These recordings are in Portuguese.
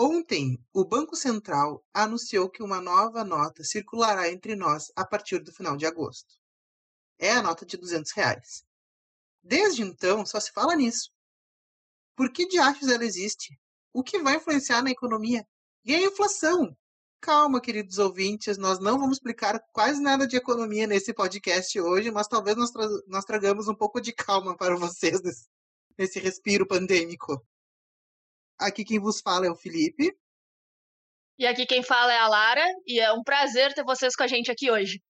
Ontem, o Banco Central anunciou que uma nova nota circulará entre nós a partir do final de agosto. É a nota de 200 reais. Desde então, só se fala nisso. Por que diachos ela existe? O que vai influenciar na economia? E a inflação? Calma, queridos ouvintes, nós não vamos explicar quase nada de economia nesse podcast hoje, mas talvez nós, tra nós tragamos um pouco de calma para vocês nesse, nesse respiro pandêmico. Aqui quem vos fala é o Felipe. E aqui quem fala é a Lara, e é um prazer ter vocês com a gente aqui hoje.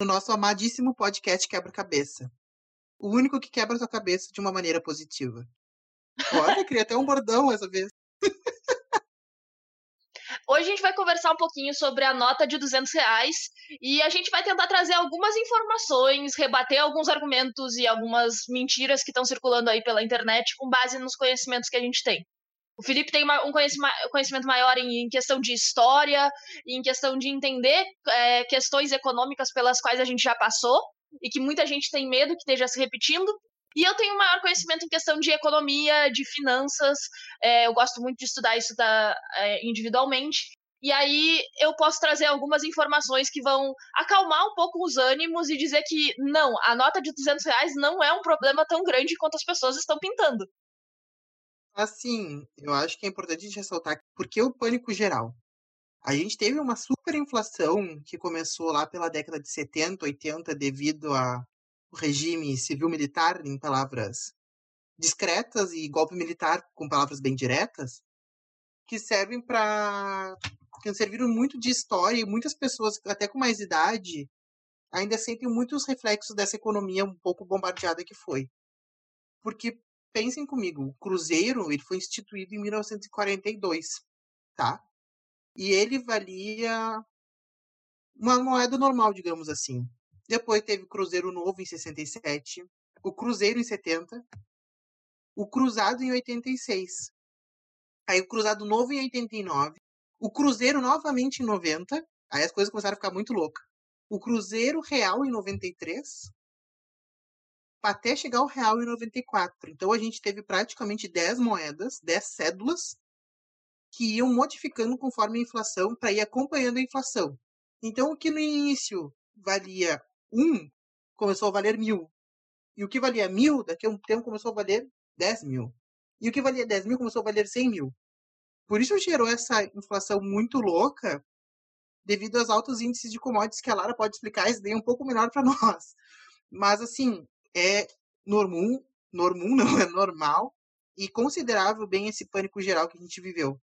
No nosso amadíssimo podcast Quebra-Cabeça. O único que quebra a tua cabeça de uma maneira positiva. Olha, queria até um bordão essa vez. Hoje a gente vai conversar um pouquinho sobre a nota de 200 reais e a gente vai tentar trazer algumas informações, rebater alguns argumentos e algumas mentiras que estão circulando aí pela internet com base nos conhecimentos que a gente tem. O Felipe tem um conhecimento maior em questão de história, em questão de entender é, questões econômicas pelas quais a gente já passou e que muita gente tem medo que esteja se repetindo. E eu tenho maior conhecimento em questão de economia, de finanças. É, eu gosto muito de estudar isso da, é, individualmente. E aí eu posso trazer algumas informações que vão acalmar um pouco os ânimos e dizer que não, a nota de 200 reais não é um problema tão grande quanto as pessoas estão pintando. Assim, eu acho que é importante a gente ressaltar porque o pânico geral. A gente teve uma superinflação que começou lá pela década de 70, 80, devido a o regime civil-militar, em palavras discretas, e golpe militar, com palavras bem diretas, que servem para. que serviram muito de história e muitas pessoas, até com mais idade, ainda sentem muitos reflexos dessa economia um pouco bombardeada que foi. Porque, pensem comigo, o Cruzeiro ele foi instituído em 1942, tá? E ele valia uma moeda normal, digamos assim. Depois teve o Cruzeiro Novo em 67, o Cruzeiro em 70, o Cruzado em 86. Aí o Cruzado Novo em 89, o Cruzeiro novamente em 90, aí as coisas começaram a ficar muito loucas. O Cruzeiro Real em 93, até chegar ao Real em 94. Então a gente teve praticamente 10 moedas, 10 cédulas, que iam modificando conforme a inflação para ir acompanhando a inflação. Então o que no início valia um começou a valer mil. E o que valia mil, daqui a um tempo começou a valer 10 mil. E o que valia 10 mil começou a valer 100 mil. Por isso gerou essa inflação muito louca, devido aos altos índices de commodities que a Lara pode explicar isso daí um pouco melhor para nós. Mas, assim, é normal, normal não é normal, e considerável bem esse pânico geral que a gente viveu.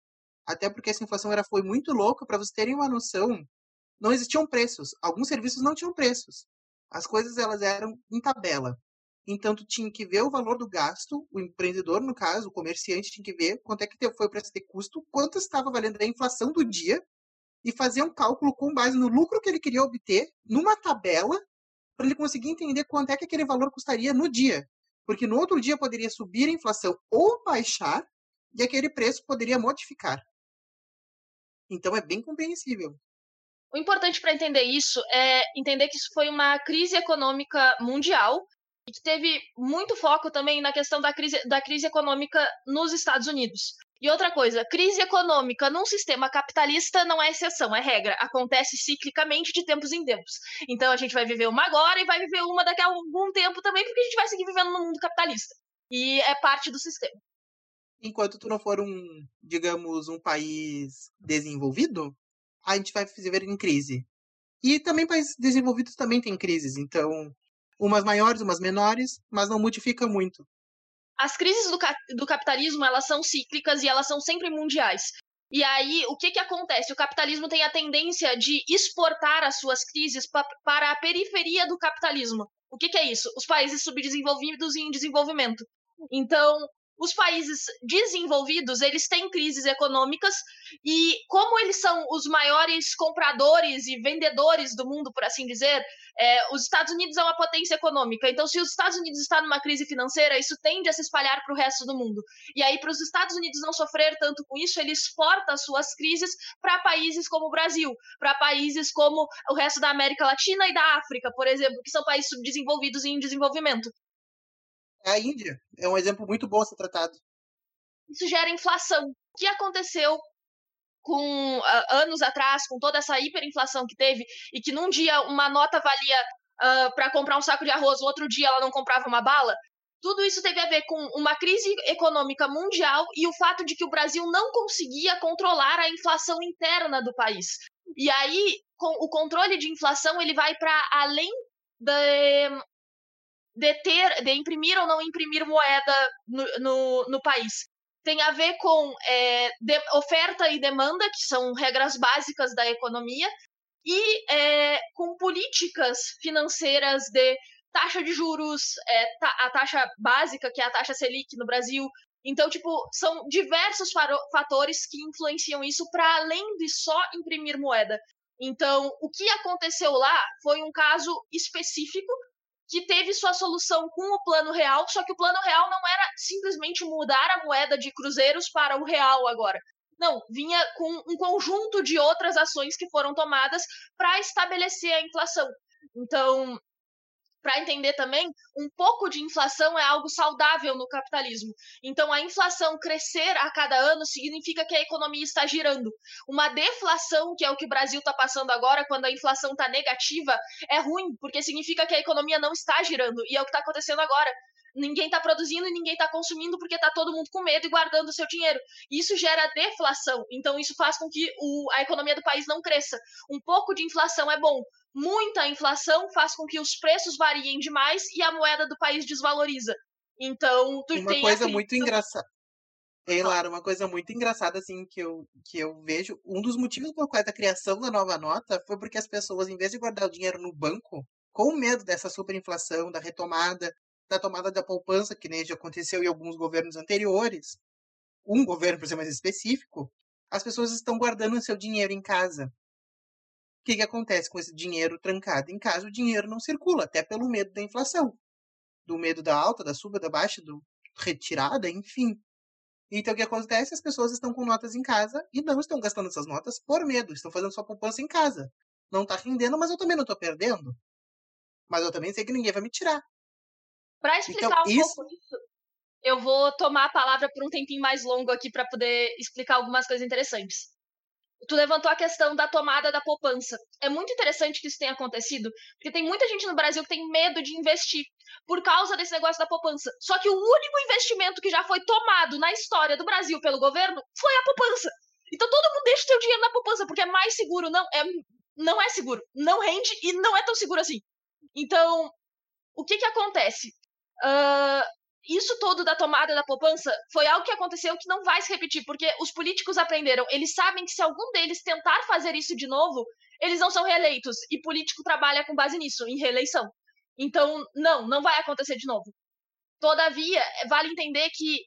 Até porque essa inflação era, foi muito louca, para vocês terem uma noção, não existiam preços. Alguns serviços não tinham preços. As coisas elas eram em tabela. Então tu tinha que ver o valor do gasto, o empreendedor, no caso, o comerciante tinha que ver quanto é que foi o preço de custo, quanto estava valendo a inflação do dia e fazer um cálculo com base no lucro que ele queria obter numa tabela para ele conseguir entender quanto é que aquele valor custaria no dia. Porque no outro dia poderia subir a inflação ou baixar e aquele preço poderia modificar. Então é bem compreensível. O importante para entender isso é entender que isso foi uma crise econômica mundial e que teve muito foco também na questão da crise, da crise econômica nos Estados Unidos. E outra coisa, crise econômica num sistema capitalista não é exceção, é regra. Acontece ciclicamente de tempos em tempos. Então a gente vai viver uma agora e vai viver uma daqui a algum tempo também, porque a gente vai seguir vivendo no mundo capitalista. E é parte do sistema. Enquanto tu não for um, digamos, um país desenvolvido, a gente vai viver em crise. E também países desenvolvidos também têm crises, então umas maiores, umas menores, mas não modifica muito. As crises do, do capitalismo, elas são cíclicas e elas são sempre mundiais. E aí, o que, que acontece? O capitalismo tem a tendência de exportar as suas crises pa para a periferia do capitalismo. O que, que é isso? Os países subdesenvolvidos e em desenvolvimento. Então, os países desenvolvidos eles têm crises econômicas e como eles são os maiores compradores e vendedores do mundo, por assim dizer, é, os Estados Unidos é uma potência econômica. Então, se os Estados Unidos está numa crise financeira, isso tende a se espalhar para o resto do mundo. E aí, para os Estados Unidos não sofrer tanto com isso, ele exporta as suas crises para países como o Brasil, para países como o resto da América Latina e da África, por exemplo, que são países subdesenvolvidos e em desenvolvimento a Índia. É um exemplo muito bom a ser tratado. Isso gera inflação. O que aconteceu com uh, anos atrás, com toda essa hiperinflação que teve, e que num dia uma nota valia uh, ah, para comprar um saco de arroz, o outro dia ela não comprava uma bala, tudo isso teve a ver com uma crise econômica mundial e o fato de que o Brasil não conseguia controlar a inflação interna do país. E aí, com o controle de inflação ele vai para além de, de ter, de imprimir ou não imprimir moeda no, no, no país. Tem a ver com é, de, oferta e demanda, que são regras básicas da economia, e é, com políticas financeiras de taxa de juros, é, a taxa básica, que é a taxa Selic no Brasil. Então, tipo, são diversos fatores que influenciam isso para além de só imprimir moeda. Então, o que aconteceu lá foi um caso específico que teve sua solução com o plano real, só que o plano real não era simplesmente mudar a moeda de cruzeiros para o real agora. Não, vinha com um conjunto de outras ações que foram tomadas para estabelecer a inflação. Então, para entender também, um pouco de inflação é algo saudável no capitalismo. Então, a inflação crescer a cada ano significa que a economia está girando. Uma deflação, que é o que o Brasil está passando agora, quando a inflação está negativa, é ruim, porque significa que a economia não está girando. E é o que está acontecendo agora. Ninguém está produzindo e ninguém está consumindo porque está todo mundo com medo e guardando o seu dinheiro. Isso gera deflação. Então, isso faz com que o, a economia do país não cresça. Um pouco de inflação é bom, muita inflação faz com que os preços variem demais e a moeda do país desvaloriza. Então, tu uma tem coisa muito engraçada. Ei, Lara, uma coisa muito engraçada assim que eu, que eu vejo, um dos motivos por quais a criação da nova nota foi porque as pessoas, em vez de guardar o dinheiro no banco, com medo dessa superinflação, da retomada, da tomada da poupança, que nem já aconteceu em alguns governos anteriores, um governo, por ser mais específico, as pessoas estão guardando o seu dinheiro em casa que, que acontece com esse dinheiro trancado em casa? O dinheiro não circula, até pelo medo da inflação, do medo da alta, da suba, da baixa, do retirada, enfim. Então, o que acontece? As pessoas estão com notas em casa e não estão gastando essas notas por medo, estão fazendo sua poupança em casa. Não está rendendo, mas eu também não estou perdendo. Mas eu também sei que ninguém vai me tirar. Para explicar então, um isso... pouco isso, eu vou tomar a palavra por um tempinho mais longo aqui para poder explicar algumas coisas interessantes tu levantou a questão da tomada da poupança. É muito interessante que isso tenha acontecido, porque tem muita gente no Brasil que tem medo de investir por causa desse negócio da poupança. Só que o único investimento que já foi tomado na história do Brasil pelo governo foi a poupança. Então todo mundo deixa o seu dinheiro na poupança, porque é mais seguro. Não é, não é seguro. Não rende e não é tão seguro assim. Então, o que que acontece? Uh, isso todo da tomada da poupança foi algo que aconteceu que não vai se repetir, porque os políticos aprenderam. Eles sabem que se algum deles tentar fazer isso de novo, eles não são reeleitos. E político trabalha com base nisso, em reeleição. Então, não, não vai acontecer de novo. Todavia, vale entender que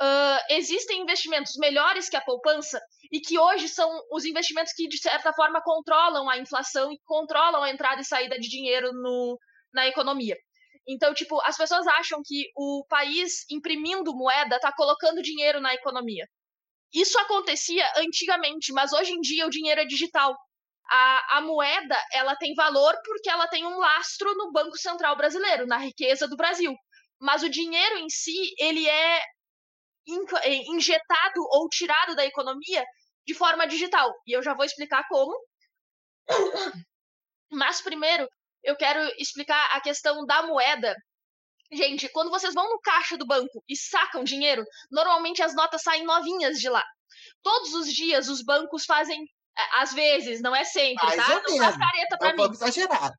uh, existem investimentos melhores que a poupança e que hoje são os investimentos que, de certa forma, controlam a inflação e controlam a entrada e saída de dinheiro no, na economia. Então, tipo, as pessoas acham que o país imprimindo moeda está colocando dinheiro na economia. Isso acontecia antigamente, mas hoje em dia o dinheiro é digital. A, a moeda ela tem valor porque ela tem um lastro no Banco Central brasileiro, na riqueza do Brasil. Mas o dinheiro em si, ele é, é injetado ou tirado da economia de forma digital. E eu já vou explicar como. Mas primeiro, eu quero explicar a questão da moeda. Gente, quando vocês vão no caixa do banco e sacam dinheiro, normalmente as notas saem novinhas de lá. Todos os dias os bancos fazem, é, às vezes, não é sempre, Mais tá? Não faz careta pra é mim. Exagerar.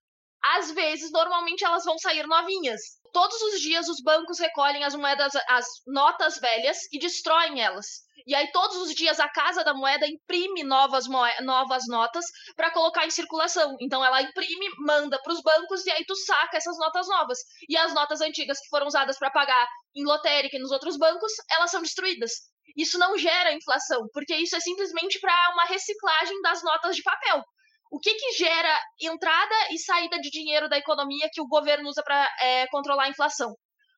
Às vezes, normalmente elas vão sair novinhas. Todos os dias os bancos recolhem as moedas, as notas velhas e destroem elas. E aí todos os dias a Casa da Moeda imprime novas, novas notas para colocar em circulação. Então ela imprime, manda para os bancos e aí tu saca essas notas novas. E as notas antigas que foram usadas para pagar em lotérica e nos outros bancos, elas são destruídas. Isso não gera inflação, porque isso é simplesmente para uma reciclagem das notas de papel. O que, que gera entrada e saída de dinheiro da economia que o governo usa para é, controlar a inflação?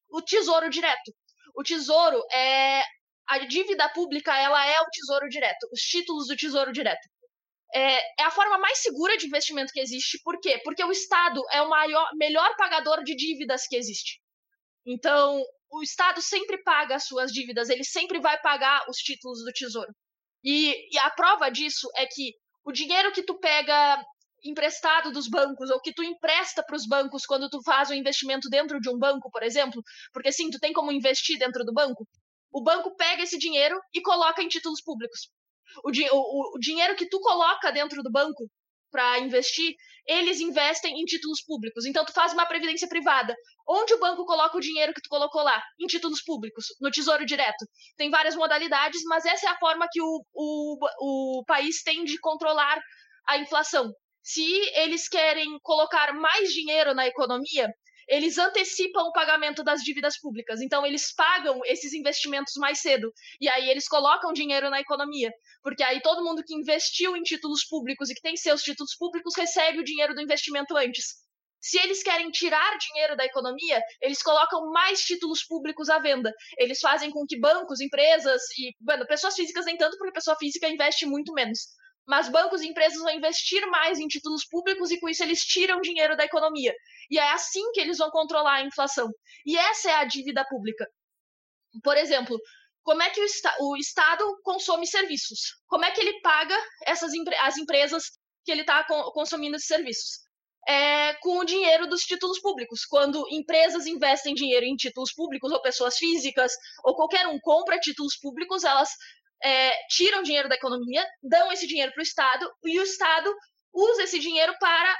O tesouro direto. O tesouro é a dívida pública ela é o tesouro direto, os títulos do tesouro direto. É, é, a forma mais segura de investimento que existe. Por quê? Porque o Estado é o maior, melhor pagador de dívidas que existe. Então, o Estado sempre paga as suas dívidas, ele sempre vai pagar os títulos do tesouro. E, e a prova disso é que o dinheiro que tu pega emprestado dos bancos ou que tu empresta para os bancos quando tu faz um investimento dentro de um banco, por exemplo, porque sim, tu tem como investir dentro do banco. O banco pega esse dinheiro e coloca em títulos públicos. O, o, o dinheiro que tu coloca dentro do banco para investir, eles investem em títulos públicos. Então, tu faz uma previdência privada. Onde o banco coloca o dinheiro que tu colocou lá? Em títulos públicos, no Tesouro Direto. Tem várias modalidades, mas essa é a forma que o, o, o país tem de controlar a inflação. Se eles querem colocar mais dinheiro na economia, eles antecipam o pagamento das dívidas públicas. Então, eles pagam esses investimentos mais cedo. E aí, eles colocam dinheiro na economia. Porque aí, todo mundo que investiu em títulos públicos e que tem seus títulos públicos recebe o dinheiro do investimento antes. Se eles querem tirar dinheiro da economia, eles colocam mais títulos públicos à venda. Eles fazem com que bancos, empresas e, bueno, pessoas físicas nem tanto, porque pessoa física investe muito menos. Mas bancos e empresas vão investir mais em títulos públicos e com isso eles tiram dinheiro da economia. E é assim que eles vão controlar a inflação. E essa é a dívida pública. Por exemplo, como é que o, o Estado consome serviços? Como é que ele paga essas as empresas que ele está consumindo esses serviços? É, com o dinheiro dos títulos públicos. Quando empresas investem dinheiro em títulos públicos, ou pessoas físicas, ou qualquer um compra títulos públicos, elas é, tiram dinheiro da economia, dão esse dinheiro para o Estado, e o Estado usa esse dinheiro para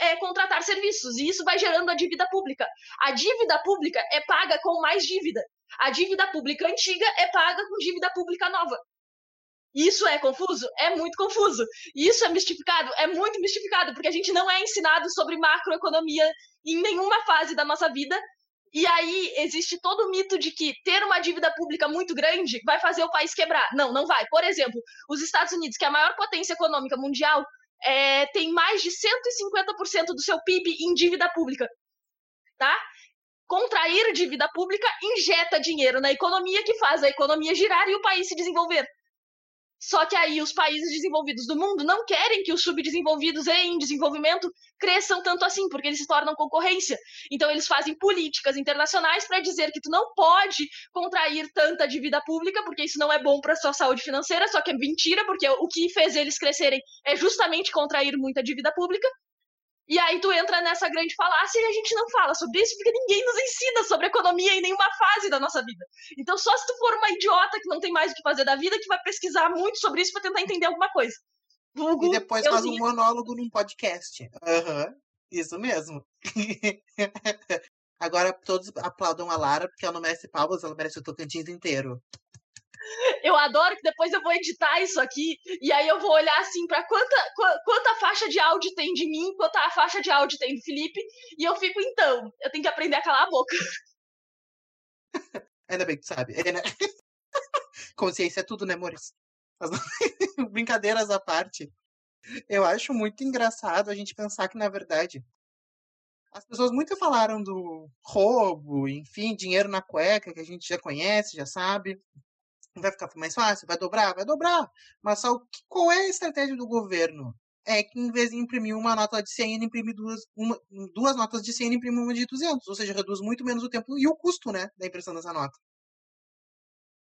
é, contratar serviços, e isso vai gerando a dívida pública. A dívida pública é paga com mais dívida. A dívida pública antiga é paga com dívida pública nova. Isso é confuso? É muito confuso. Isso é mistificado? É muito mistificado, porque a gente não é ensinado sobre macroeconomia em nenhuma fase da nossa vida. E aí existe todo o mito de que ter uma dívida pública muito grande vai fazer o país quebrar. Não, não vai. Por exemplo, os Estados Unidos, que é a maior potência econômica mundial, é, tem mais de 150% do seu PIB em dívida pública. Tá? Contrair dívida pública injeta dinheiro na economia que faz a economia girar e o país se desenvolver. Só que aí os países desenvolvidos do mundo não querem que os subdesenvolvidos em desenvolvimento cresçam tanto assim, porque eles se tornam concorrência. Então eles fazem políticas internacionais para dizer que tu não pode contrair tanta dívida pública, porque isso não é bom para sua saúde financeira, só que é mentira, porque o que fez eles crescerem é justamente contrair muita dívida pública. E aí tu entra nessa grande falácia e a gente não fala sobre isso porque ninguém nos ensina sobre economia em nenhuma fase da nossa vida. Então só se tu for uma idiota que não tem mais o que fazer da vida que vai pesquisar muito sobre isso para tentar entender alguma coisa. Vulgo, e depois faz um monólogo num podcast. Aham, uhum, isso mesmo. Agora todos aplaudam a Lara porque ela não merece palmas, ela merece o Tocantins inteiro. Eu adoro que depois eu vou editar isso aqui e aí eu vou olhar assim para quanta, quanta faixa de áudio tem de mim, quanta faixa de áudio tem do Felipe, e eu fico, então, eu tenho que aprender a calar a boca. Ainda bem que sabe. É, né? Consciência é tudo, né, Maurício? As... Brincadeiras à parte. Eu acho muito engraçado a gente pensar que, na verdade, as pessoas muito falaram do roubo, enfim, dinheiro na cueca, que a gente já conhece, já sabe vai ficar mais fácil? Vai dobrar? Vai dobrar. Mas só qual é a estratégia do governo? É que em vez de imprimir uma nota de 100, ele imprime duas, uma, duas notas de 100, ele imprime uma de 200. Ou seja, reduz muito menos o tempo e o custo né, da impressão dessa nota.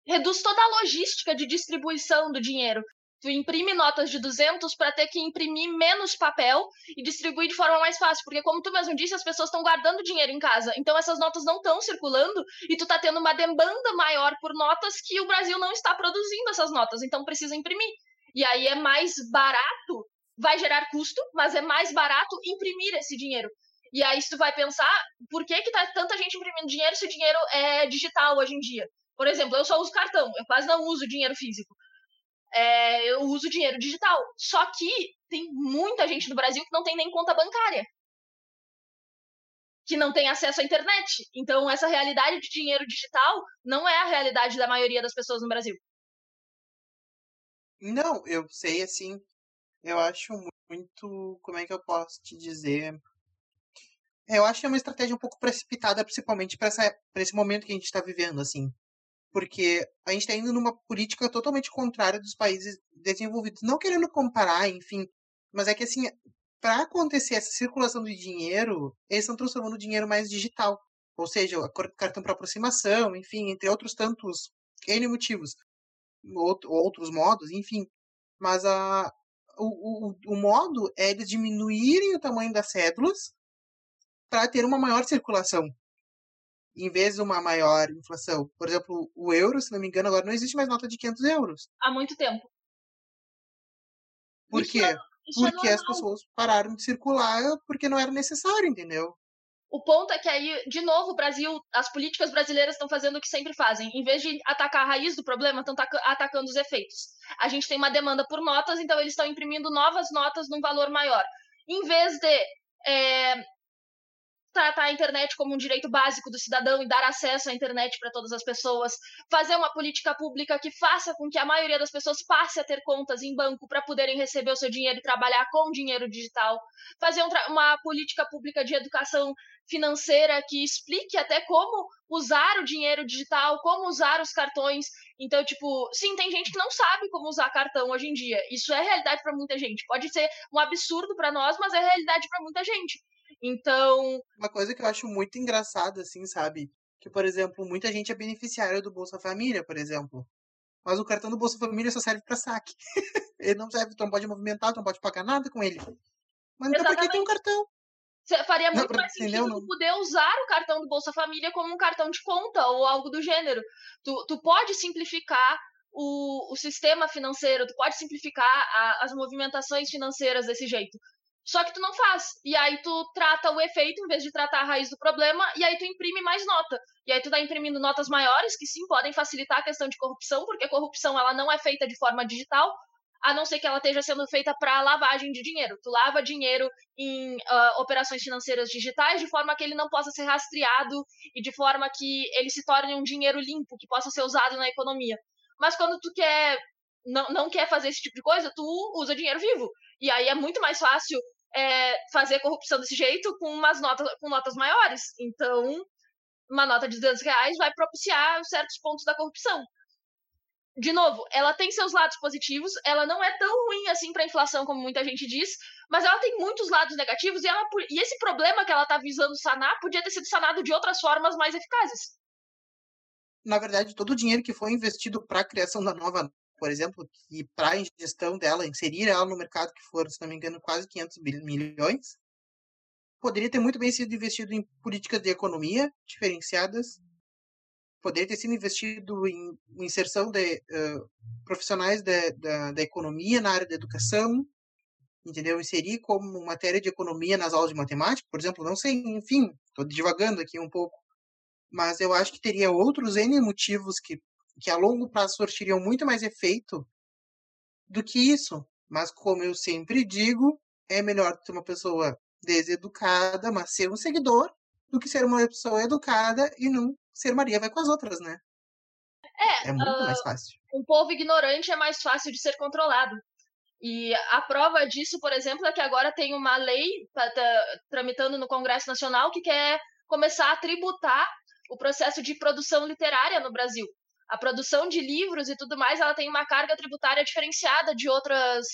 Reduz toda a logística de distribuição do dinheiro tu imprime notas de 200 para ter que imprimir menos papel e distribuir de forma mais fácil, porque como tu mesmo disse, as pessoas estão guardando dinheiro em casa, então essas notas não estão circulando e tu tá tendo uma demanda maior por notas que o Brasil não está produzindo essas notas, então precisa imprimir. E aí é mais barato, vai gerar custo, mas é mais barato imprimir esse dinheiro. E aí, tu vai pensar, por que, que tá tanta gente imprimindo dinheiro se o dinheiro é digital hoje em dia? Por exemplo, eu só uso cartão, eu quase não uso dinheiro físico é, eu uso dinheiro digital. Só que tem muita gente no Brasil que não tem nem conta bancária. Que não tem acesso à internet. Então, essa realidade de dinheiro digital não é a realidade da maioria das pessoas no Brasil. Não, eu sei, assim. Eu acho muito. Como é que eu posso te dizer? Eu acho que é uma estratégia um pouco precipitada, principalmente para esse momento que a gente está vivendo, assim porque a gente está indo numa política totalmente contrária dos países desenvolvidos. Não querendo comparar, enfim, mas é que assim, para acontecer essa circulação de dinheiro, eles estão transformando o dinheiro mais digital. Ou seja, cartão para aproximação, enfim, entre outros tantos N motivos. outros modos, enfim. Mas a, o, o, o modo é eles diminuírem o tamanho das cédulas para ter uma maior circulação, em vez de uma maior inflação. Por exemplo, o euro, se não me engano, agora não existe mais nota de 500 euros. Há muito tempo. Por isso quê? É, porque é as pessoas pararam de circular porque não era necessário, entendeu? O ponto é que aí, de novo, o Brasil, as políticas brasileiras estão fazendo o que sempre fazem. Em vez de atacar a raiz do problema, estão atacando os efeitos. A gente tem uma demanda por notas, então eles estão imprimindo novas notas num valor maior. Em vez de é, tratar a internet como um direito básico do cidadão e dar acesso à internet para todas as pessoas, fazer uma política pública que faça com que a maioria das pessoas passe a ter contas em banco para poderem receber o seu dinheiro e trabalhar com dinheiro digital, fazer um uma política pública de educação financeira que explique até como usar o dinheiro digital, como usar os cartões. Então, tipo, sim, tem gente que não sabe como usar cartão hoje em dia. Isso é realidade para muita gente. Pode ser um absurdo para nós, mas é realidade para muita gente. Então. Uma coisa que eu acho muito engraçada, assim, sabe? Que, por exemplo, muita gente é beneficiária do Bolsa Família, por exemplo. Mas o cartão do Bolsa Família só serve para saque. ele não serve, tu não pode movimentar, tu não pode pagar nada com ele. Mas então por que tem um cartão? Faria muito não, mais sentido tu poder usar o cartão do Bolsa Família como um cartão de conta ou algo do gênero. Tu, tu pode simplificar o, o sistema financeiro, tu pode simplificar a, as movimentações financeiras desse jeito. Só que tu não faz. E aí tu trata o efeito em vez de tratar a raiz do problema, e aí tu imprime mais nota. E aí tu tá imprimindo notas maiores, que sim podem facilitar a questão de corrupção, porque a corrupção ela não é feita de forma digital, a não ser que ela esteja sendo feita para lavagem de dinheiro. Tu lava dinheiro em uh, operações financeiras digitais de forma que ele não possa ser rastreado e de forma que ele se torne um dinheiro limpo que possa ser usado na economia. Mas quando tu quer não, não quer fazer esse tipo de coisa, tu usa dinheiro vivo. E aí é muito mais fácil é, fazer corrupção desse jeito com umas notas, com notas maiores. Então, uma nota de 200 reais vai propiciar certos pontos da corrupção de novo, ela tem seus lados positivos, ela não é tão ruim assim para a inflação como muita gente diz, mas ela tem muitos lados negativos e, ela, e esse problema que ela está visando sanar podia ter sido sanado de outras formas mais eficazes. Na verdade, todo o dinheiro que foi investido para a criação da nova, por exemplo, e para a ingestão dela, inserir ela no mercado, que foram, se não me engano, quase 500 milhões, poderia ter muito bem sido investido em políticas de economia diferenciadas poderia ter sido investido em inserção de uh, profissionais de, da, da economia na área da educação, entendeu? Inserir como matéria de economia nas aulas de matemática, por exemplo, não sei, enfim, estou divagando aqui um pouco, mas eu acho que teria outros N motivos que, que a longo prazo surtiriam muito mais efeito do que isso. Mas, como eu sempre digo, é melhor ter uma pessoa deseducada, mas ser um seguidor, do que ser uma pessoa educada e não ser Maria vai com as outras, né? É, é muito uh, mais fácil. Um povo ignorante é mais fácil de ser controlado. E a prova disso, por exemplo, é que agora tem uma lei tá, tá, tramitando no Congresso Nacional que quer começar a tributar o processo de produção literária no Brasil. A produção de livros e tudo mais, ela tem uma carga tributária diferenciada de outras,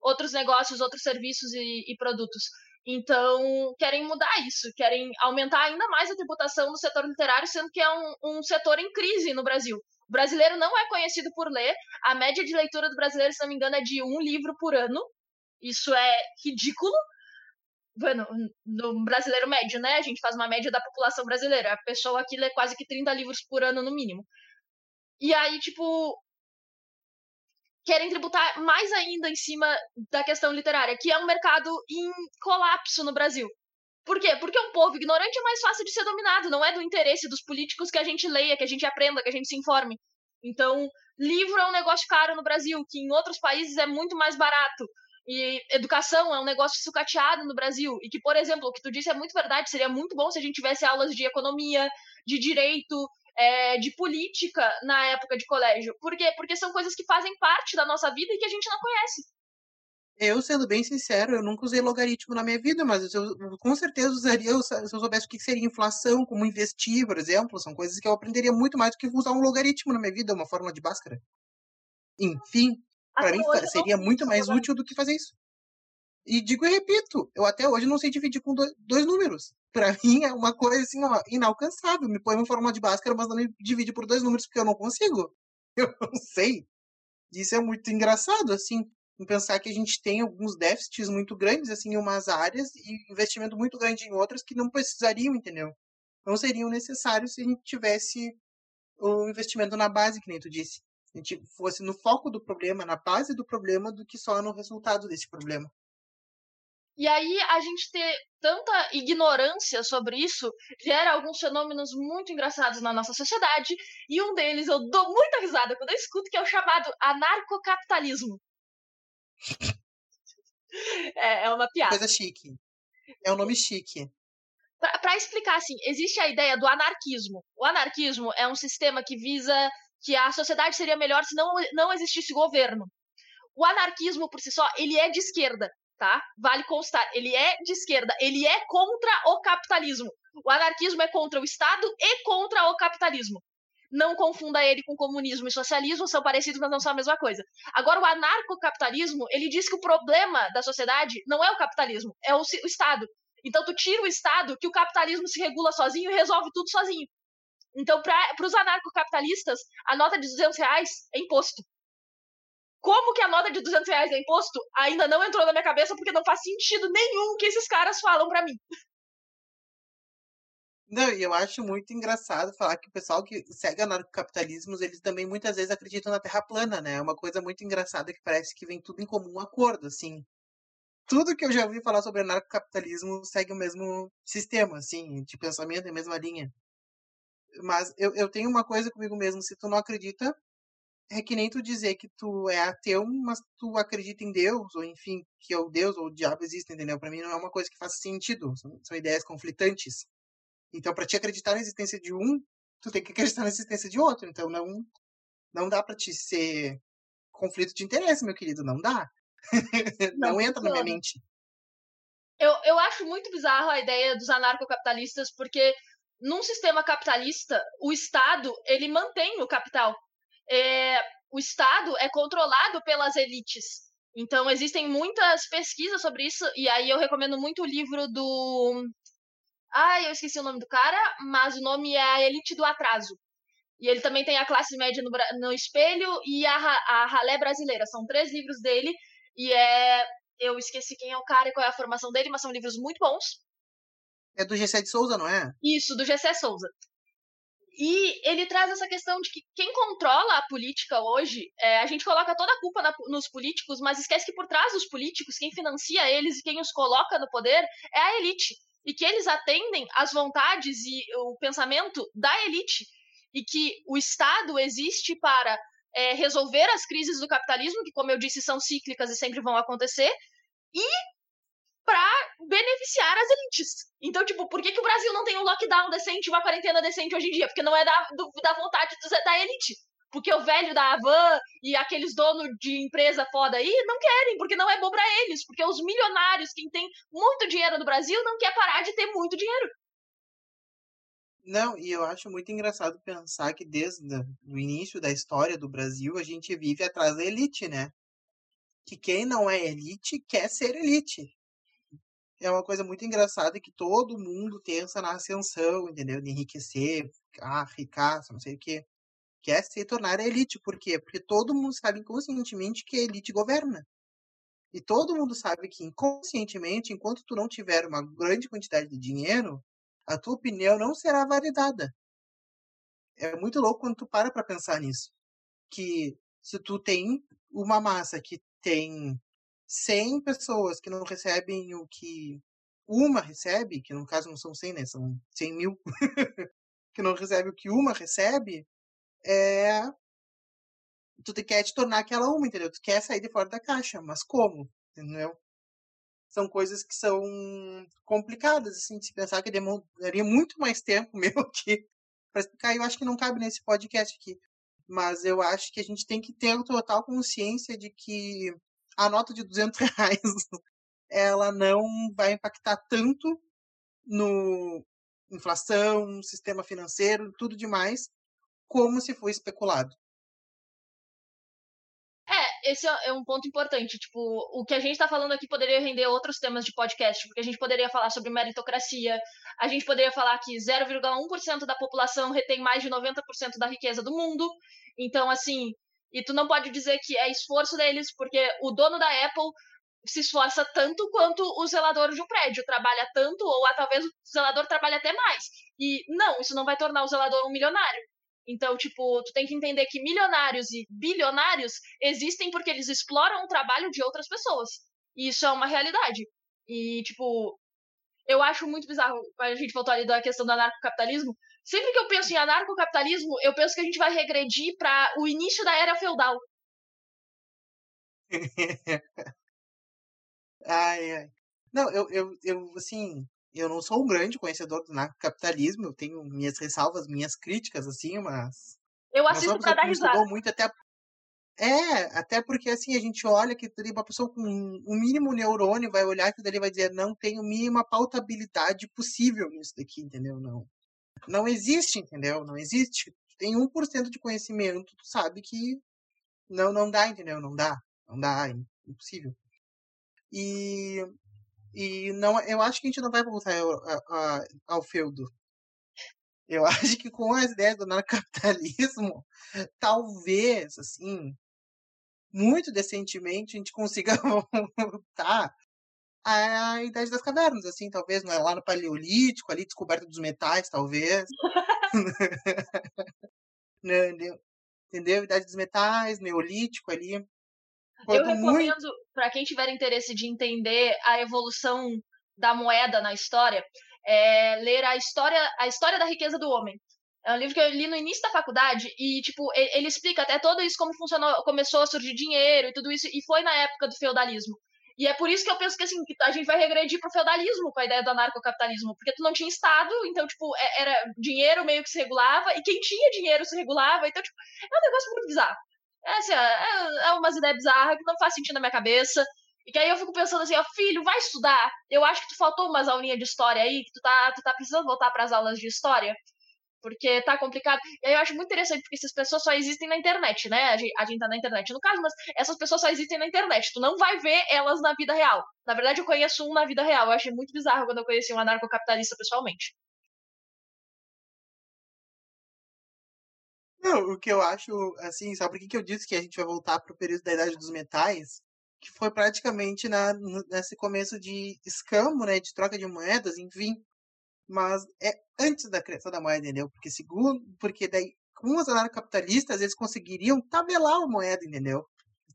outros negócios, outros serviços e, e produtos. Então, querem mudar isso, querem aumentar ainda mais a tributação no setor literário, sendo que é um, um setor em crise no Brasil. O brasileiro não é conhecido por ler, a média de leitura do brasileiro, se não me engano, é de um livro por ano. Isso é ridículo. Bueno, no brasileiro médio, né? A gente faz uma média da população brasileira. A pessoa aqui lê quase que 30 livros por ano, no mínimo. E aí, tipo, querem tributar mais ainda em cima da questão literária, que é um mercado em colapso no Brasil. Por quê? Porque um povo ignorante é mais fácil de ser dominado, não é do interesse dos políticos que a gente leia, que a gente aprenda, que a gente se informe. Então, livro é um negócio caro no Brasil, que em outros países é muito mais barato. E educação é um negócio sucateado no Brasil. E que, por exemplo, o que tu disse é muito verdade. Seria muito bom se a gente tivesse aulas de economia, de direito, é, de política na época de colégio. Por quê? Porque são coisas que fazem parte da nossa vida e que a gente não conhece. Eu, sendo bem sincero, eu nunca usei logaritmo na minha vida, mas eu, com certeza usaria se eu soubesse o que seria inflação, como investir, por exemplo. São coisas que eu aprenderia muito mais do que usar um logaritmo na minha vida, uma fórmula de Bhaskara. Enfim, para mim seria muito mais útil do que fazer isso. E digo e repito, eu até hoje não sei dividir com dois, números. Para mim é uma coisa assim, ó, inalcançável. Me põe uma forma de Bhaskara, mas não me divide por dois números porque eu não consigo. Eu não sei. Isso é muito engraçado, assim, pensar que a gente tem alguns déficits muito grandes, assim, em umas áreas e investimento muito grande em outras que não precisariam, entendeu? Não seriam necessários se a gente tivesse o investimento na base, que nem tu disse. Se a gente fosse no foco do problema, na base do problema, do que só no resultado desse problema. E aí a gente ter tanta ignorância sobre isso gera alguns fenômenos muito engraçados na nossa sociedade, e um deles eu dou muita risada quando eu escuto, que é o chamado anarcocapitalismo. é, é uma piada. Coisa chique. É um nome chique. Para explicar, assim, existe a ideia do anarquismo. O anarquismo é um sistema que visa que a sociedade seria melhor se não, não existisse governo. O anarquismo, por si só, ele é de esquerda tá? Vale constar, ele é de esquerda, ele é contra o capitalismo. O anarquismo é contra o Estado e contra o capitalismo. Não confunda ele com comunismo e socialismo, são parecidos, mas não são a mesma coisa. Agora, o anarcocapitalismo, ele diz que o problema da sociedade não é o capitalismo, é o, o Estado. Então, tu tira o Estado, que o capitalismo se regula sozinho e resolve tudo sozinho. Então, para os anarcocapitalistas, a nota de 200 reais é imposto. Como que a nota de 200 reais é imposto ainda não entrou na minha cabeça porque não faz sentido nenhum que esses caras falam para mim. Não, e eu acho muito engraçado falar que o pessoal que segue anarcocapitalismos, eles também muitas vezes acreditam na Terra plana, né? É uma coisa muito engraçada que parece que vem tudo em comum acordo, assim. Tudo que eu já ouvi falar sobre anarcocapitalismo segue o mesmo sistema, assim, de pensamento, a mesma linha. Mas eu, eu tenho uma coisa comigo mesmo, se tu não acredita, é que nem tu dizer que tu é ateu, mas tu acredita em Deus, ou enfim, que o Deus ou o diabo existe, entendeu? Para mim não é uma coisa que faz sentido, são, são ideias conflitantes. Então, para te acreditar na existência de um, tu tem que acreditar na existência de outro. Então, não não dá para te ser conflito de interesse, meu querido, não dá. não, não entra na minha mente. Eu, eu acho muito bizarro a ideia dos anarcocapitalistas, porque num sistema capitalista, o Estado, ele mantém o capital é, o Estado é controlado pelas elites. Então, existem muitas pesquisas sobre isso, e aí eu recomendo muito o livro do. Ah, eu esqueci o nome do cara, mas o nome é A Elite do Atraso. E ele também tem A Classe Média no, no Espelho e a, a Ralé Brasileira. São três livros dele, e é. Eu esqueci quem é o cara e qual é a formação dele, mas são livros muito bons. É do Gessé de Souza, não é? Isso, do Gessé Souza. E ele traz essa questão de que quem controla a política hoje, é, a gente coloca toda a culpa na, nos políticos, mas esquece que por trás dos políticos, quem financia eles e quem os coloca no poder é a elite. E que eles atendem às vontades e o pensamento da elite. E que o Estado existe para é, resolver as crises do capitalismo, que, como eu disse, são cíclicas e sempre vão acontecer, e para beneficiar as elites. Então, tipo, por que, que o Brasil não tem um lockdown decente, uma quarentena decente hoje em dia? Porque não é da, do, da vontade do, da elite. Porque o velho da Havan e aqueles donos de empresa foda aí não querem, porque não é bom para eles. Porque os milionários, quem tem muito dinheiro no Brasil, não quer parar de ter muito dinheiro. Não, e eu acho muito engraçado pensar que desde o início da história do Brasil a gente vive atrás da elite, né? Que quem não é elite quer ser elite é uma coisa muito engraçada que todo mundo pensa na ascensão, entendeu? De enriquecer, ficar ricaço, não sei o quê. Quer se tornar elite. Por quê? Porque todo mundo sabe inconscientemente que a elite governa. E todo mundo sabe que inconscientemente, enquanto tu não tiver uma grande quantidade de dinheiro, a tua opinião não será validada. É muito louco quando tu para para pensar nisso. Que se tu tem uma massa que tem 100 pessoas que não recebem o que uma recebe, que no caso não são 100, né? São 100 mil, que não recebe o que uma recebe, é... tu quer te tornar aquela uma, entendeu? Tu quer sair de fora da caixa, mas como? Entendeu? São coisas que são complicadas, assim, de se pensar que demoraria muito mais tempo meu aqui para explicar. Eu acho que não cabe nesse podcast aqui. Mas eu acho que a gente tem que ter total consciência de que a nota de 200 reais ela não vai impactar tanto no inflação, sistema financeiro, tudo demais, como se for especulado. É, esse é um ponto importante. Tipo, o que a gente está falando aqui poderia render outros temas de podcast, porque a gente poderia falar sobre meritocracia, a gente poderia falar que 0,1% da população retém mais de 90% da riqueza do mundo. Então, assim, E tu não pode dizer que é esforço deles, porque o dono da Apple se esforça tanto quanto o zelador de um prédio trabalha tanto, ou talvez o zelador trabalhe até mais. E não, isso não vai tornar o zelador um milionário. Então, tipo, tu tem que entender que milionários e bilionários existem porque eles exploram o trabalho de outras pessoas. E isso é uma realidade. E, tipo, eu acho muito bizarro, a gente voltou ali da questão do anarcocapitalismo. Sempre que eu penso em anarcocapitalismo, eu penso que a gente vai regredir para o início da era feudal. ai, ai. Não, eu, eu, eu, assim, eu não sou um grande conhecedor do capitalismo, eu tenho minhas ressalvas, minhas críticas, assim, mas. Eu assisto pra dar risada. muito até. É, até porque assim, a gente olha que uma pessoa com um mínimo neurônio vai olhar que dali vai dizer, não tem o mínima pautabilidade possível nisso daqui, entendeu? Não. Não existe, entendeu? Não existe. Tem 1% de conhecimento, tu sabe que não, não dá, entendeu? Não dá. Não dá, é impossível. E e não, eu acho que a gente não vai voltar ao, feudo. Eu acho que com as ideias do anarcapitalismo, talvez, assim, muito decentemente a gente consiga voltar à idade das cavernas, assim, talvez, não é lá no Paleolítico, ali, descoberta dos metais, talvez. Entendeu? Idade dos metais, Neolítico ali. Eu recomendo, muito... para quem tiver interesse de entender a evolução da moeda na história, é ler a história, a história da riqueza do homem. É um livro que eu li no início da faculdade e, tipo, ele explica até todo isso, como funcionou, começou a surgir dinheiro e tudo isso, e foi na época do feudalismo. E é por isso que eu penso que, assim, a gente vai regredir pro feudalismo com a ideia do anarcocapitalismo, porque tu não tinha Estado, então, tipo, é, era dinheiro meio que se regulava, e quem tinha dinheiro se regulava, então, tipo, é um negócio muito bizarro. É, assim, é, é umas ideias bizarras que não faz sentido na minha cabeça. E que aí eu fico pensando assim, ó, filho, vai estudar. Eu acho que tu faltou umas aulinhas de história aí, que tu tá, tu tá precisando voltar para as aulas de história. Porque tá complicado. E aí eu acho muito interessante, porque essas pessoas só existem na internet, né? A gente, a gente tá na internet no caso, mas essas pessoas só existem na internet. Tu não vai ver elas na vida real. Na verdade, eu conheço um na vida real. Eu achei muito bizarro quando eu conheci um anarcocapitalista pessoalmente. Não, o que eu acho, assim, sabe por que, que eu disse que a gente vai voltar para o período da Idade dos Metais? Que foi praticamente na, nesse começo de escambo, né? De troca de moedas, enfim. Mas é antes da criação da moeda, entendeu? Porque segundo, porque daí, com os anarcapitalistas, eles conseguiriam tabelar a moeda, entendeu?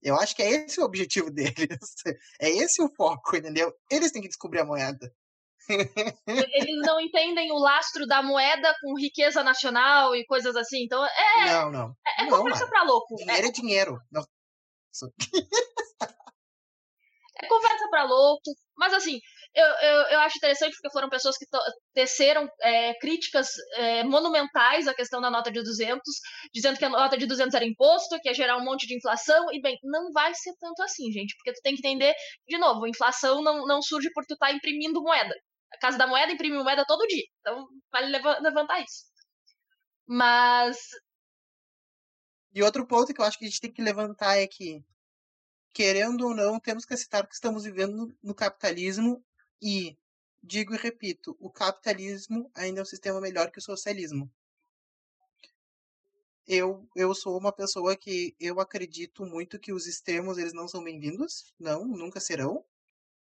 Eu acho que é esse o objetivo deles. É esse o foco, entendeu? Eles têm que descobrir a moeda. Eles não entendem o lastro da moeda com riqueza nacional e coisas assim. Então, é. Não, não. É, é não, conversa pra louco. Dinheiro é, é dinheiro. Não. é conversa pra louco. Mas assim, eu, eu, eu acho interessante porque foram pessoas que teceram é, críticas é, monumentais à questão da nota de 200, dizendo que a nota de 200 era imposto, que ia gerar um monte de inflação. E bem, não vai ser tanto assim, gente, porque tu tem que entender, de novo, inflação não, não surge porque tu tá imprimindo moeda. A Casa da Moeda imprime moeda todo dia. Então, vale levantar isso. Mas. E outro ponto que eu acho que a gente tem que levantar é que, querendo ou não, temos que aceitar que estamos vivendo no capitalismo e, digo e repito, o capitalismo ainda é um sistema melhor que o socialismo. Eu, eu sou uma pessoa que eu acredito muito que os extremos eles não são bem-vindos, não, nunca serão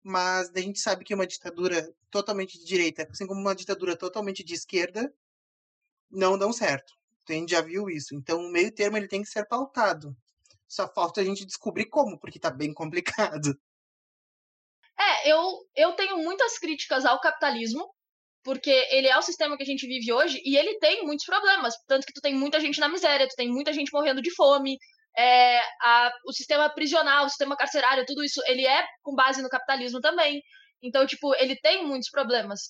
mas a gente sabe que uma ditadura totalmente de direita, assim como uma ditadura totalmente de esquerda, não dão certo. A gente já viu isso. Então, o meio termo ele tem que ser pautado. Só falta a gente descobrir como, porque está bem complicado. Eu, eu tenho muitas críticas ao capitalismo, porque ele é o sistema que a gente vive hoje e ele tem muitos problemas. Tanto que tu tem muita gente na miséria, tu tem muita gente morrendo de fome, é, a, o sistema prisional, o sistema carcerário, tudo isso, ele é com base no capitalismo também. Então, tipo, ele tem muitos problemas.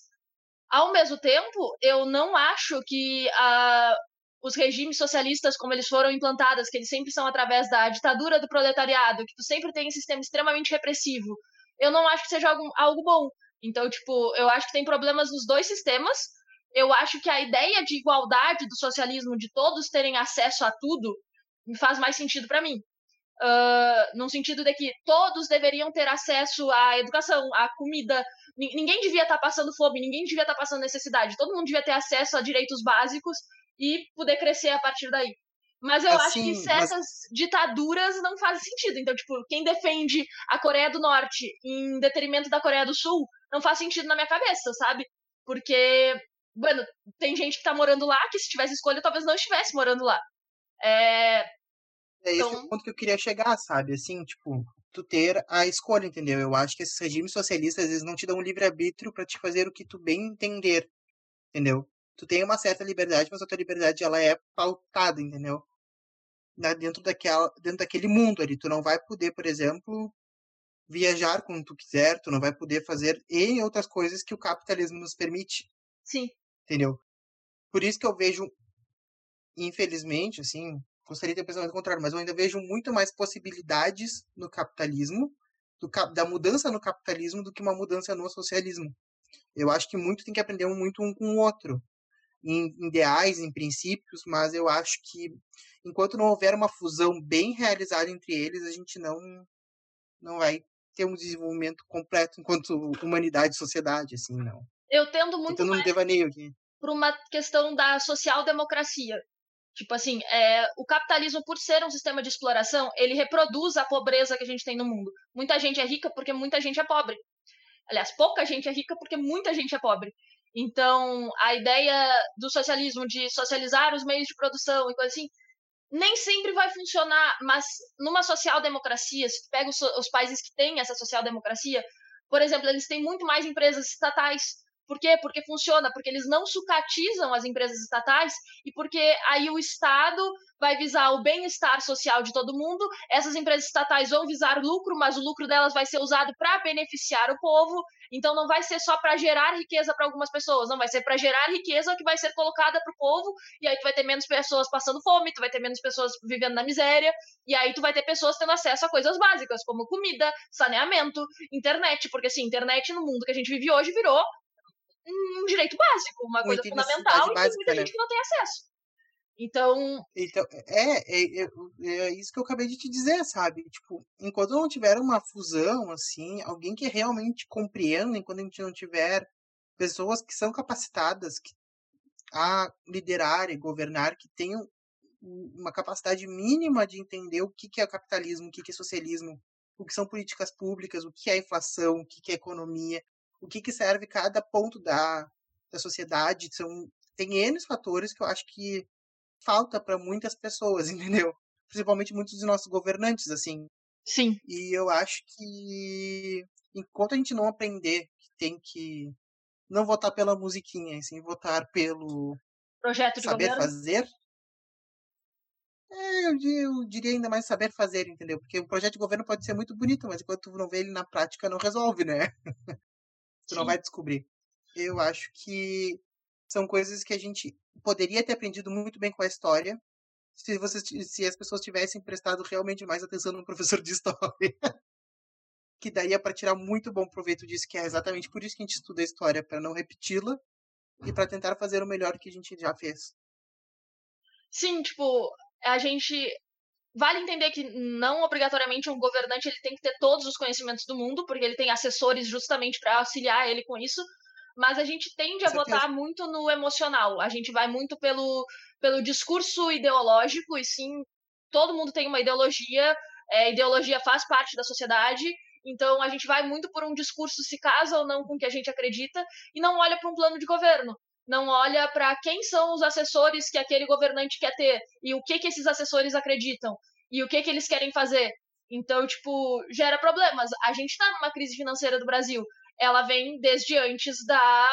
Ao mesmo tempo, eu não acho que a, os regimes socialistas, como eles foram implantados, que eles sempre são através da ditadura do proletariado, que tu sempre tem um sistema extremamente repressivo, eu não acho que seja algo, algo bom. Então, tipo, eu acho que tem problemas nos dois sistemas. Eu acho que a ideia de igualdade do socialismo, de todos terem acesso a tudo, me faz mais sentido para mim. Uh, num sentido de que todos deveriam ter acesso à educação, à comida. Ninguém devia estar tá passando fome, ninguém devia estar tá passando necessidade. Todo mundo devia ter acesso a direitos básicos e poder crescer a partir daí. Mas eu assim, acho que assim, certas mas... ditaduras não fazem sentido. Então, tipo, quem defende a Coreia do Norte em detrimento da Coreia do Sul não faz sentido na minha cabeça, sabe? Porque, mano, tem gente que tá morando lá que se tivesse escolha talvez não estivesse morando lá. É, é esse então... o ponto que eu queria chegar, sabe? Assim, tipo, tu ter a escolha, entendeu? Eu acho que esses regimes socialistas, vezes, não te dão um livre-arbítrio para te fazer o que tu bem entender, entendeu? Tu tem uma certa liberdade, mas a tua liberdade, ela é pautada, entendeu? Dentro, daquela, dentro daquele mundo ali. Tu não vai poder, por exemplo, viajar como tu quiser, tu não vai poder fazer em outras coisas que o capitalismo nos permite. Sim. Entendeu? Por isso que eu vejo, infelizmente, assim, gostaria de ter pensado ao contrário, mas eu ainda vejo muito mais possibilidades no capitalismo, do, da mudança no capitalismo, do que uma mudança no socialismo. Eu acho que muito tem que aprender muito um com o outro em ideais, em princípios, mas eu acho que enquanto não houver uma fusão bem realizada entre eles, a gente não não vai ter um desenvolvimento completo enquanto humanidade e sociedade, assim, não. Eu tendo muito então, mais devaneio aqui. por uma questão da social-democracia. Tipo assim, é, o capitalismo, por ser um sistema de exploração, ele reproduz a pobreza que a gente tem no mundo. Muita gente é rica porque muita gente é pobre. Aliás, pouca gente é rica porque muita gente é pobre. Então, a ideia do socialismo de socializar os meios de produção e coisa assim, nem sempre vai funcionar, mas numa social-democracia, se pega os, os países que têm essa social-democracia, por exemplo, eles têm muito mais empresas estatais por quê? Porque funciona, porque eles não sucatizam as empresas estatais e porque aí o Estado vai visar o bem-estar social de todo mundo, essas empresas estatais vão visar lucro, mas o lucro delas vai ser usado para beneficiar o povo, então não vai ser só para gerar riqueza para algumas pessoas, não vai ser para gerar riqueza que vai ser colocada para o povo, e aí tu vai ter menos pessoas passando fome, tu vai ter menos pessoas vivendo na miséria, e aí tu vai ter pessoas tendo acesso a coisas básicas, como comida, saneamento, internet, porque assim, internet no mundo que a gente vive hoje virou um direito básico, uma coisa fundamental e muita né? gente que não tem acesso. Então. Então, é, é, é, é, isso que eu acabei de te dizer, sabe? Tipo, enquanto não tiver uma fusão, assim, alguém que realmente compreenda, enquanto a gente não tiver pessoas que são capacitadas que, a liderar e governar, que tenham uma capacidade mínima de entender o que, que é capitalismo, o que, que é socialismo, o que são políticas públicas, o que é inflação, o que, que é economia, o que, que serve cada ponto da, da sociedade. São, tem N fatores que eu acho que falta para muitas pessoas, entendeu? Principalmente muitos dos nossos governantes, assim. Sim. E eu acho que enquanto a gente não aprender que tem que não votar pela musiquinha, assim, votar pelo projeto de saber governo. fazer. É, eu, eu, diria ainda mais saber fazer, entendeu? Porque o projeto de governo pode ser muito bonito, mas enquanto tu não vê ele na prática, não resolve, né? Tu Sim. não vai descobrir. Eu acho que são coisas que a gente poderia ter aprendido muito bem com a história se, você, se as pessoas tivessem prestado realmente mais atenção no professor de história. que daria para tirar muito bom proveito disso, que é exatamente por isso que a gente estuda a história, para não repeti-la e para tentar fazer o melhor que a gente já fez. Sim, tipo, a gente Vale entender que não obrigatoriamente um governante ele tem que ter todos os conhecimentos do mundo, porque ele tem assessores justamente para auxiliar ele com isso. Mas a gente tende a votar muito no emocional. A gente vai muito pelo, pelo discurso ideológico, e sim, todo mundo tem uma ideologia, é, ideologia faz parte da sociedade, então a gente vai muito por um discurso se casa ou não com o que a gente acredita, e não olha para um plano de governo não olha para quem são os assessores que aquele governante quer ter e o que que esses assessores acreditam e o que que eles querem fazer. Então, tipo, gera problemas. A gente está numa crise financeira do Brasil. Ela vem desde antes da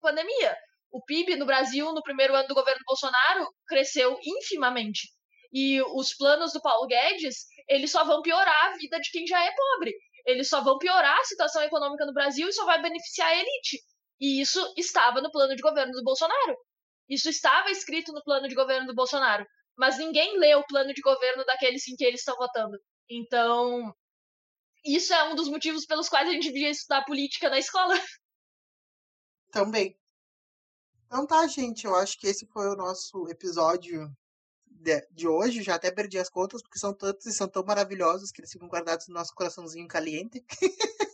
pandemia. O PIB no Brasil, no primeiro ano do governo Bolsonaro, cresceu infimamente. E os planos do Paulo Guedes, eles só vão piorar a vida de quem já é pobre. Eles só vão piorar a situação econômica no Brasil e só vai beneficiar a elite. E isso estava no plano de governo do Bolsonaro. Isso estava escrito no plano de governo do Bolsonaro. Mas ninguém lê o plano de governo daqueles em que eles estão votando. Então, isso é um dos motivos pelos quais a gente devia estudar política na escola. Também. Então tá, gente. Eu acho que esse foi o nosso episódio de, de hoje. Já até perdi as contas, porque são tantos e são tão maravilhosos que eles ficam guardados no nosso coraçãozinho caliente.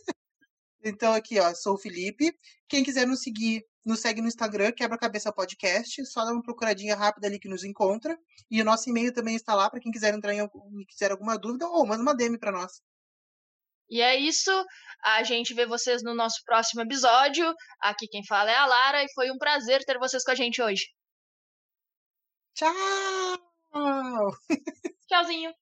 Então aqui, ó, sou o Felipe. Quem quiser nos seguir nos segue no Instagram, Quebra-Cabeça Podcast. Só dá uma procuradinha rápida ali que nos encontra. E o nosso e-mail também está lá para quem quiser entrar em quiser alguma dúvida ou manda uma DM para nós. E é isso. A gente vê vocês no nosso próximo episódio. Aqui quem fala é a Lara e foi um prazer ter vocês com a gente hoje. Tchau! Tchauzinho.